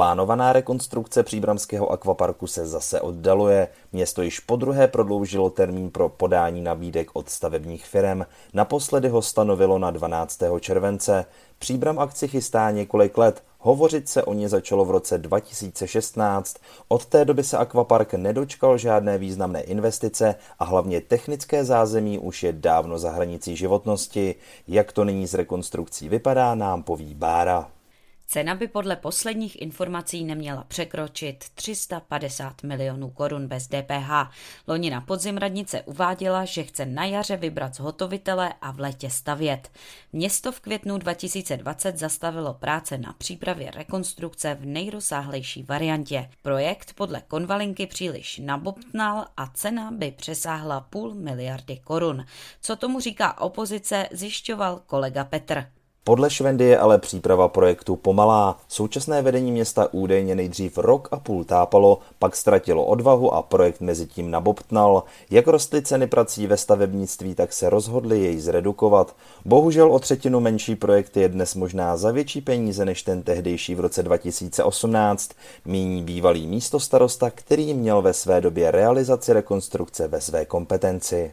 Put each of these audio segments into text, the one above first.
Plánovaná rekonstrukce příbramského akvaparku se zase oddaluje. Město již po druhé prodloužilo termín pro podání nabídek od stavebních firm. Naposledy ho stanovilo na 12. července. Příbram akci chystá několik let. Hovořit se o ně začalo v roce 2016. Od té doby se akvapark nedočkal žádné významné investice a hlavně technické zázemí už je dávno za hranicí životnosti. Jak to nyní s rekonstrukcí vypadá, nám poví Bára. Cena by podle posledních informací neměla překročit 350 milionů korun bez DPH. Loni na podzim radnice uváděla, že chce na jaře vybrat zhotovitele a v létě stavět. Město v květnu 2020 zastavilo práce na přípravě rekonstrukce v nejrozsáhlejší variantě. Projekt podle konvalinky příliš nabobtnal a cena by přesáhla půl miliardy korun. Co tomu říká opozice, zjišťoval kolega Petr. Podle Švendy je ale příprava projektu pomalá. Současné vedení města údajně nejdřív rok a půl tápalo, pak ztratilo odvahu a projekt mezi tím nabobtnal. Jak rostly ceny prací ve stavebnictví, tak se rozhodli jej zredukovat. Bohužel o třetinu menší projekt je dnes možná za větší peníze než ten tehdejší v roce 2018, míní bývalý místostarosta, který měl ve své době realizaci rekonstrukce ve své kompetenci.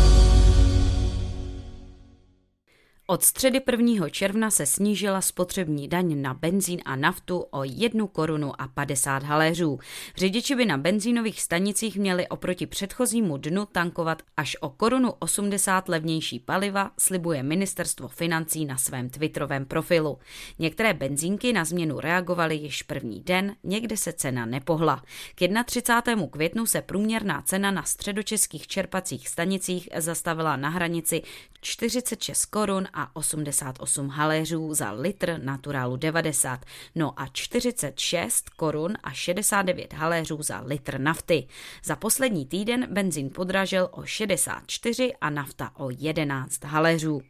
Od středy 1. června se snížila spotřební daň na benzín a naftu o 1 korunu a 50 haléřů. Řidiči by na benzínových stanicích měli oproti předchozímu dnu tankovat až o korunu 80 levnější paliva, slibuje ministerstvo financí na svém twitterovém profilu. Některé benzínky na změnu reagovaly již první den, někde se cena nepohla. K 31. květnu se průměrná cena na středočeských čerpacích stanicích zastavila na hranici 46 korun a a 88 haléřů za litr naturálu 90, no a 46 korun a 69 haléřů za litr nafty. Za poslední týden benzín podražil o 64 a nafta o 11 haléřů.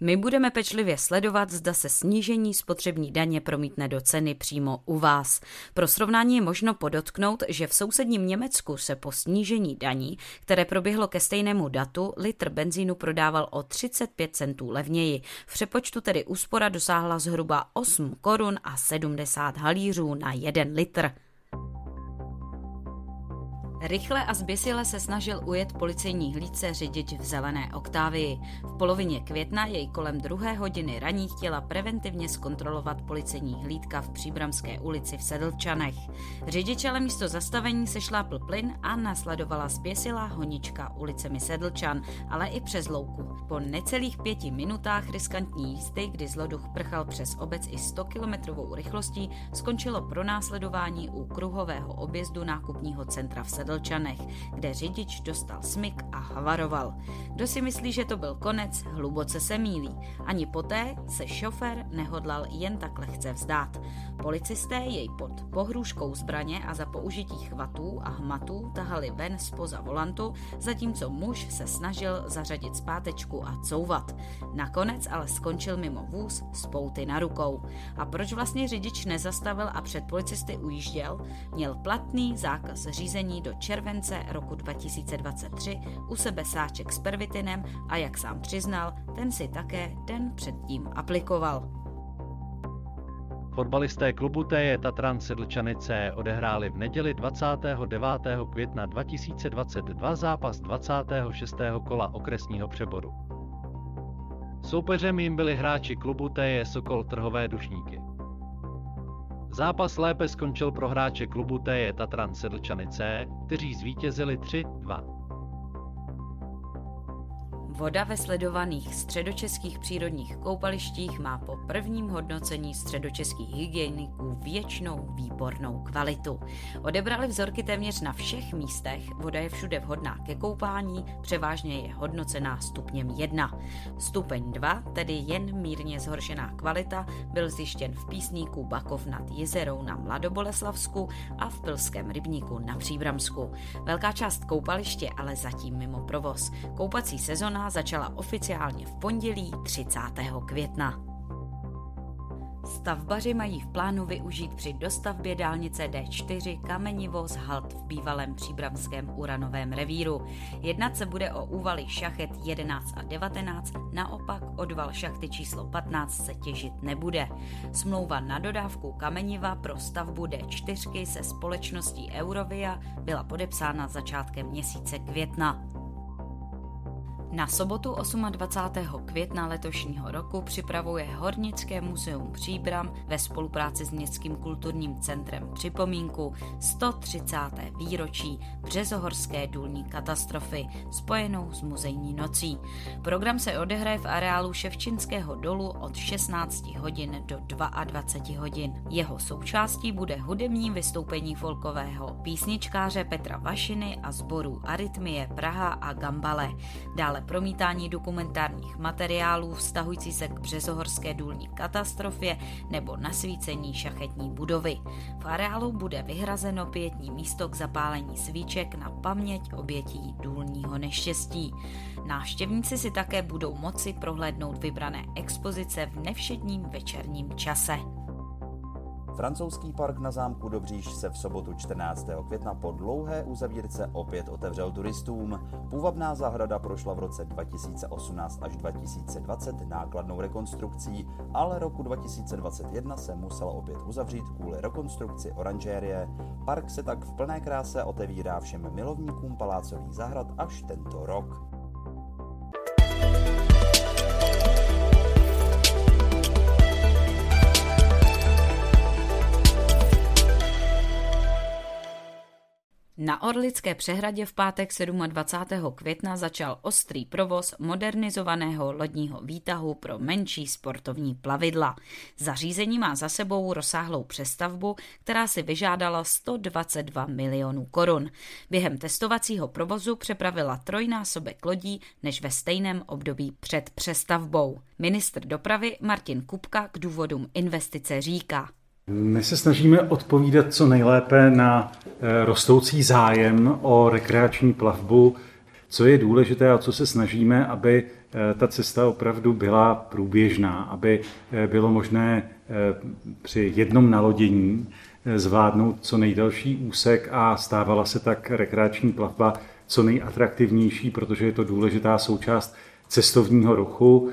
My budeme pečlivě sledovat, zda se snížení spotřební daně promítne do ceny přímo u vás. Pro srovnání je možno podotknout, že v sousedním Německu se po snížení daní, které proběhlo ke stejnému datu, litr benzínu prodával o 35 centů levněji. V přepočtu tedy úspora dosáhla zhruba 8 korun a 70 halířů na 1 litr. Rychle a zběsile se snažil ujet policejní hlídce řidič v zelené oktávii. V polovině května jej kolem druhé hodiny raní chtěla preventivně zkontrolovat policejní hlídka v Příbramské ulici v Sedlčanech. Řidič ale místo zastavení se šlápl plyn a nasledovala zběsilá honička ulicemi Sedlčan, ale i přes louku. Po necelých pěti minutách riskantní jízdy, kdy zloduch prchal přes obec i 100 kilometrovou rychlostí, skončilo pronásledování u kruhového objezdu nákupního centra v Sedlčanech Sedlčanech, kde řidič dostal smyk a havaroval. Kdo si myslí, že to byl konec, hluboce se mílí. Ani poté se šofér nehodlal jen tak lehce vzdát. Policisté jej pod pohrůžkou zbraně a za použití chvatů a hmatů tahali ven spoza volantu, zatímco muž se snažil zařadit zpátečku a couvat. Nakonec ale skončil mimo vůz s pouty na rukou. A proč vlastně řidič nezastavil a před policisty ujížděl? Měl platný zákaz řízení do července roku 2023 u sebe sáček s pervitinem a jak sám přiznal, ten si také den předtím aplikoval. Fotbalisté klubu TJ Tatran Sedlčanice odehráli v neděli 29. května 2022 zápas 26. kola okresního přeboru. Soupeřem jim byli hráči klubu TJ Sokol Trhové Dušníky. Zápas lépe skončil pro hráče klubu TJ Tatran Sedlčany C, kteří zvítězili 3-2. Voda ve sledovaných středočeských přírodních koupalištích má po prvním hodnocení středočeských hygieniků věčnou výbornou kvalitu. Odebrali vzorky téměř na všech místech, voda je všude vhodná ke koupání, převážně je hodnocená stupněm 1. Stupeň 2, tedy jen mírně zhoršená kvalita, byl zjištěn v písníku Bakov nad jezerou na Mladoboleslavsku a v Pilském rybníku na Příbramsku. Velká část koupaliště ale zatím mimo provoz. Koupací sezona začala oficiálně v pondělí 30. května. Stavbaři mají v plánu využít při dostavbě dálnice D4 kamenivoz Halt v bývalém příbramském uranovém revíru. Jednat se bude o úvaly šachet 11 a 19, naopak odval šachty číslo 15 se těžit nebude. Smlouva na dodávku kameniva pro stavbu D4 se společností Eurovia byla podepsána začátkem měsíce května. Na sobotu 28. května letošního roku připravuje Hornické muzeum Příbram ve spolupráci s Městským kulturním centrem připomínku 130. výročí Březohorské důlní katastrofy spojenou s muzejní nocí. Program se odehraje v areálu Ševčinského dolu od 16 hodin do 22 hodin. Jeho součástí bude hudební vystoupení folkového písničkáře Petra Vašiny a sborů Arytmie Praha a Gambale. Dále promítání dokumentárních materiálů vztahující se k březohorské důlní katastrofě nebo nasvícení šachetní budovy. V areálu bude vyhrazeno pětní místo k zapálení svíček na paměť obětí důlního neštěstí. Návštěvníci si také budou moci prohlédnout vybrané expozice v nevšedním večerním čase. Francouzský park na zámku Dobříž se v sobotu 14. května po dlouhé uzavírce opět otevřel turistům. Půvabná zahrada prošla v roce 2018 až 2020 nákladnou rekonstrukcí, ale roku 2021 se musela opět uzavřít kvůli rekonstrukci oranžérie. Park se tak v plné kráse otevírá všem milovníkům palácových zahrad až tento rok. Na Orlické přehradě v pátek 27. května začal ostrý provoz modernizovaného lodního výtahu pro menší sportovní plavidla. Zařízení má za sebou rozsáhlou přestavbu, která si vyžádala 122 milionů korun. Během testovacího provozu přepravila trojnásobek lodí než ve stejném období před přestavbou. Ministr dopravy Martin Kupka k důvodům investice říká. My se snažíme odpovídat co nejlépe na eh, rostoucí zájem o rekreační plavbu, co je důležité a co se snažíme, aby eh, ta cesta opravdu byla průběžná, aby eh, bylo možné při jednom nalodění zvládnout co nejdelší úsek a stávala se tak rekreační plavba co nejatraktivnější, protože je to důležitá součást cestovního ruchu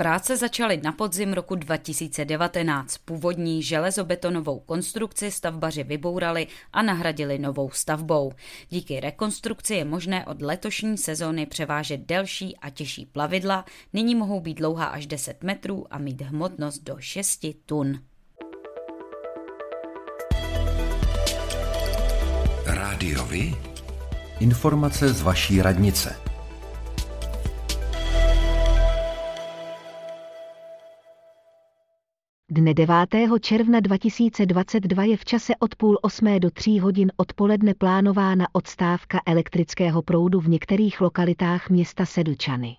Práce začaly na podzim roku 2019. Původní železobetonovou konstrukci stavbaři vybourali a nahradili novou stavbou. Díky rekonstrukci je možné od letošní sezóny převážet delší a těžší plavidla. Nyní mohou být dlouhá až 10 metrů a mít hmotnost do 6 tun. Rádiovi? Informace z vaší radnice. Dne 9. června 2022 je v čase od půl osmé do tří hodin odpoledne plánována odstávka elektrického proudu v některých lokalitách města Sedlčany.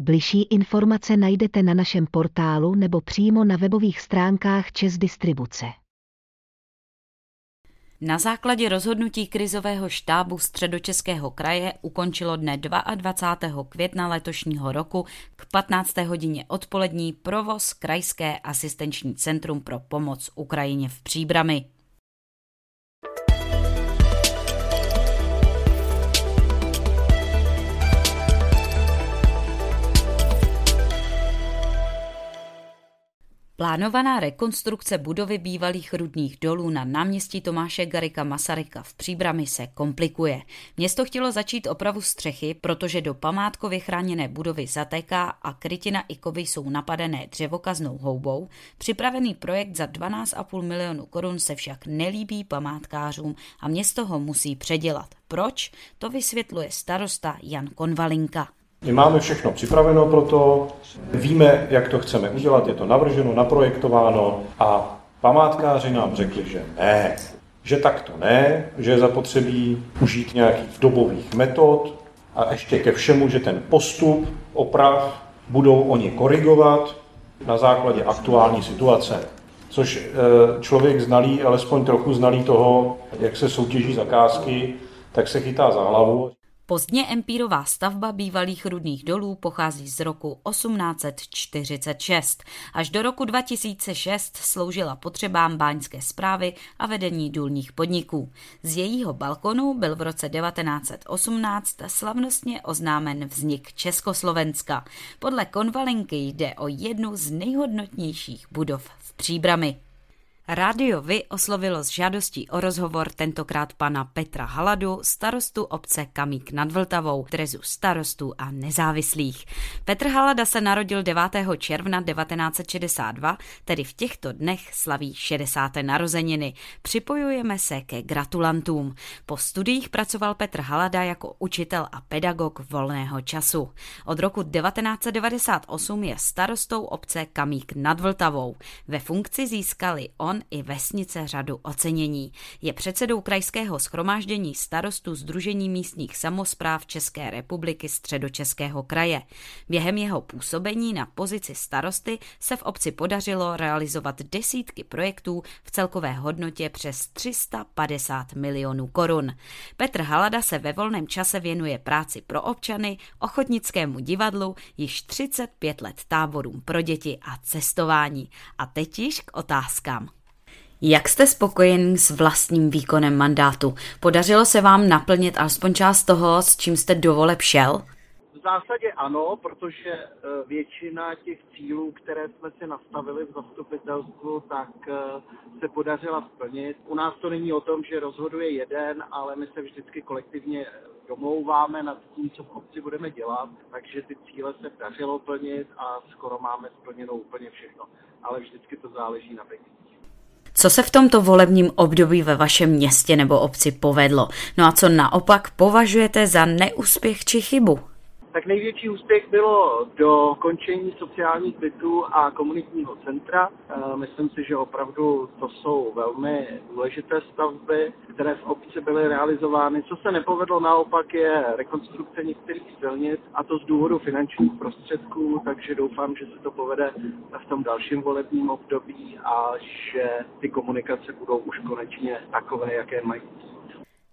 Bližší informace najdete na našem portálu nebo přímo na webových stránkách Čes Distribuce. Na základě rozhodnutí krizového štábu středočeského kraje ukončilo dne 22. května letošního roku k 15. hodině odpolední provoz Krajské asistenční centrum pro pomoc Ukrajině v Příbrami. Plánovaná rekonstrukce budovy bývalých rudných dolů na náměstí Tomáše Garika Masaryka v Příbrami se komplikuje. Město chtělo začít opravu střechy, protože do památkově chráněné budovy zatéká a krytina i kovy jsou napadené dřevokaznou houbou. Připravený projekt za 12,5 milionu korun se však nelíbí památkářům a město ho musí předělat. Proč? To vysvětluje starosta Jan Konvalinka. My máme všechno připraveno pro to, víme, jak to chceme udělat, je to navrženo, naprojektováno a památkáři nám řekli, že ne, že tak to ne, že je zapotřebí užít nějakých dobových metod a ještě ke všemu, že ten postup oprav budou oni korigovat na základě aktuální situace. Což eh, člověk znalý, alespoň trochu znalý toho, jak se soutěží zakázky, tak se chytá za hlavu. Pozdně empírová stavba bývalých rudných dolů pochází z roku 1846. Až do roku 2006 sloužila potřebám báňské zprávy a vedení důlních podniků. Z jejího balkonu byl v roce 1918 slavnostně oznámen vznik Československa. Podle konvalinky jde o jednu z nejhodnotnějších budov v Příbrami. Rádio Vy oslovilo s žádostí o rozhovor tentokrát pana Petra Haladu, starostu obce Kamík nad Vltavou, trezu starostů a nezávislých. Petr Halada se narodil 9. června 1962, tedy v těchto dnech slaví 60. narozeniny. Připojujeme se ke gratulantům. Po studiích pracoval Petr Halada jako učitel a pedagog volného času. Od roku 1998 je starostou obce Kamík nad Vltavou. Ve funkci získali on i vesnice řadu ocenění. Je předsedou krajského schromáždění starostů Združení místních samozpráv České republiky Středočeského kraje. Během jeho působení na pozici starosty se v obci podařilo realizovat desítky projektů v celkové hodnotě přes 350 milionů korun. Petr Halada se ve volném čase věnuje práci pro občany, ochotnickému divadlu, již 35 let táborům pro děti a cestování. A teď již k otázkám. Jak jste spokojen s vlastním výkonem mandátu? Podařilo se vám naplnit alespoň část toho, s čím jste do voleb šel? V zásadě ano, protože e, většina těch cílů, které jsme si nastavili v zastupitelstvu, tak e, se podařila splnit. U nás to není o tom, že rozhoduje jeden, ale my se vždycky kolektivně domlouváme nad tím, co v obci budeme dělat, takže ty cíle se dařilo plnit a skoro máme splněno úplně všechno. Ale vždycky to záleží na penězích. Co se v tomto volebním období ve vašem městě nebo obci povedlo? No a co naopak považujete za neúspěch či chybu? Tak největší úspěch bylo do končení sociálních bytů a komunitního centra. Eh, myslím si, že opravdu to jsou velmi důležité stavby, které v obci byly realizovány. Co se nepovedlo naopak je rekonstrukce některých silnic a to z důvodu finančních prostředků, takže doufám, že se to povede v tom dalším volebním období a že ty komunikace budou už konečně takové, jaké mají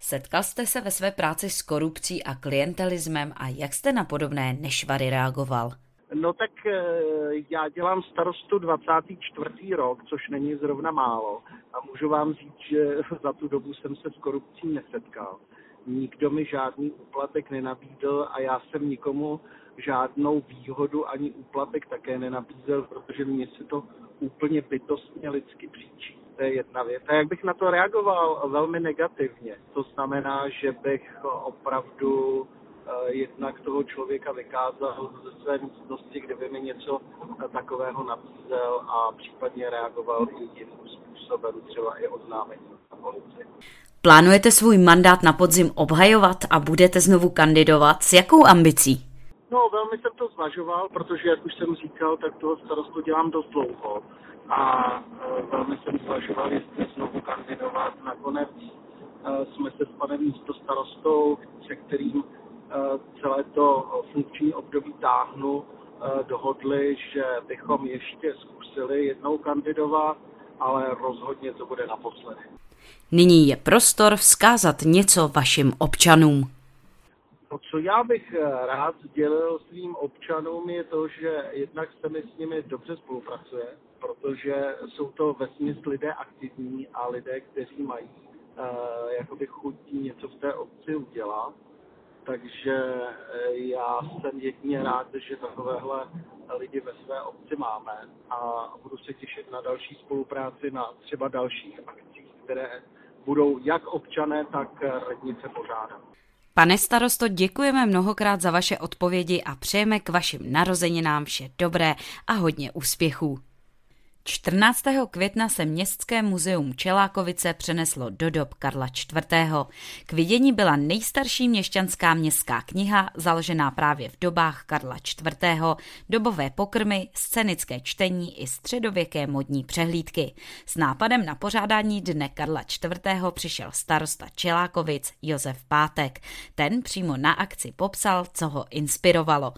Setkal jste se ve své práci s korupcí a klientelismem a jak jste na podobné nešvary reagoval? No tak eh, já dělám starostu 24. rok, což není zrovna málo. A můžu vám říct, že za tu dobu jsem se s korupcí nesetkal. Nikdo mi žádný úplatek nenabídl a já jsem nikomu žádnou výhodu ani úplatek také nenabízel, protože mě se to úplně bytostně lidsky příčí to je jedna věc. A jak bych na to reagoval? Velmi negativně. To znamená, že bych opravdu eh, jednak toho člověka vykázal ze své místnosti, kde by mi něco takového nabízel a případně reagoval i jiným způsobem, třeba i oznámení na policii. Plánujete svůj mandát na podzim obhajovat a budete znovu kandidovat? S jakou ambicí? No, velmi jsem to zvažoval, protože, jak už jsem říkal, tak toho starostu dělám dost dlouho a e, velmi jsem zvažoval, jestli znovu kandidovat. Nakonec e, jsme se s panem místostarostou, se kterým e, celé to funkční období táhnu, dohodli, že bychom ještě zkusili jednou kandidovat, ale rozhodně to bude naposledy. Nyní je prostor vzkázat něco vašim občanům. To, co já bych rád sdělil svým občanům, je to, že jednak se mi s nimi dobře spolupracuje, protože jsou to vesměs lidé aktivní a lidé, kteří mají uh, jakoby chutí něco v té obci udělat. Takže uh, já jsem jedině rád, že takovéhle lidi ve své obci máme a budu se těšit na další spolupráci na třeba dalších akcích, které budou jak občané, tak radnice pořádat. Pane starosto, děkujeme mnohokrát za vaše odpovědi a přejeme k vašim narozeninám vše dobré a hodně úspěchů. 14. května se Městské muzeum Čelákovice přeneslo do dob Karla IV. K vidění byla nejstarší měšťanská městská kniha, založená právě v dobách Karla IV., dobové pokrmy, scénické čtení i středověké modní přehlídky. S nápadem na pořádání dne Karla IV. přišel starosta Čelákovic Josef Pátek. Ten přímo na akci popsal, co ho inspirovalo.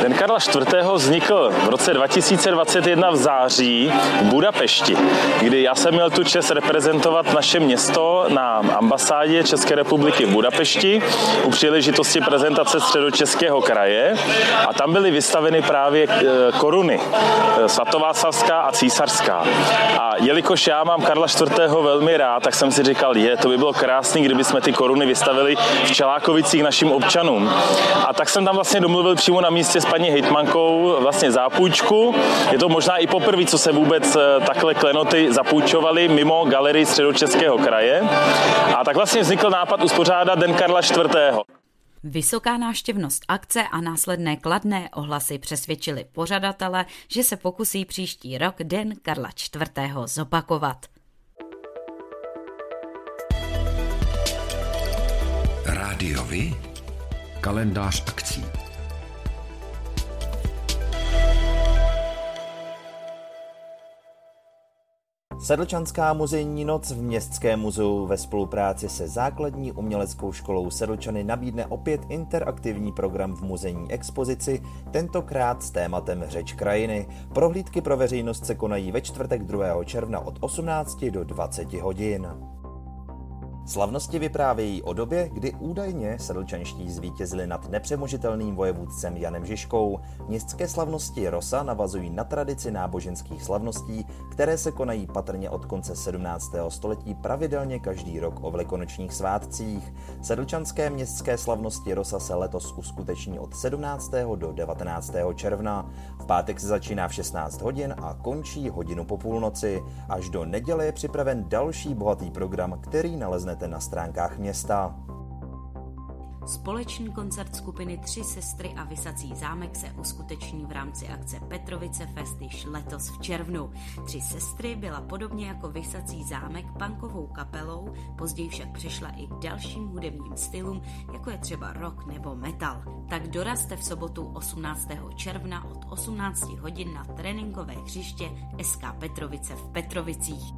Den Karla IV. vznikl v roce 2021 v září v Budapešti, kdy já jsem měl tu čest reprezentovat naše město na ambasádě České republiky v Budapešti u příležitosti prezentace středočeského kraje a tam byly vystaveny právě eh, koruny eh, svatováclavská a císařská. A jelikož já mám Karla IV. velmi rád, tak jsem si říkal, je, to by bylo krásné, kdyby jsme ty koruny vystavili v Čelákovicích našim občanům. A tak jsem tam vlastně domluvil přímo na místě s paní hejtmankou vlastně zápůjčku. Je to možná i poprvé, co se vůbec eh, takhle klenoty zapůjčovaly mimo galerii středočeského kraje. A tak vlastně vznikl nápad uspořádat Den Karla IV. Vysoká návštěvnost akce a následné kladné ohlasy přesvědčili pořadatele, že se pokusí příští rok Den Karla IV. zopakovat. Rádiovi? Kalendář akcí. Sedlčanská muzejní noc v Městském muzeu ve spolupráci se základní uměleckou školou Sedlčany nabídne opět interaktivní program v muzejní expozici, tentokrát s tématem Řeč krajiny. Prohlídky pro veřejnost se konají ve čtvrtek 2. června od 18 do 20 hodin. Slavnosti vyprávějí o době, kdy údajně sedlčanští zvítězili nad nepřemožitelným vojevůdcem Janem Žižkou. Městské slavnosti Rosa navazují na tradici náboženských slavností, které se konají patrně od konce 17. století pravidelně každý rok o velikonočních svátcích. Sedlčanské městské slavnosti Rosa se letos uskuteční od 17. do 19. června. V pátek se začíná v 16 hodin a končí hodinu po půlnoci. Až do neděle je připraven další bohatý program, který naleznete naleznete na stránkách města. Společný koncert skupiny Tři sestry a Vysací zámek se uskuteční v rámci akce Petrovice Fest již letos v červnu. Tři sestry byla podobně jako Vysací zámek punkovou kapelou, později však přišla i k dalším hudebním stylům, jako je třeba rock nebo metal. Tak dorazte v sobotu 18. června od 18 hodin na tréninkové hřiště SK Petrovice v Petrovicích.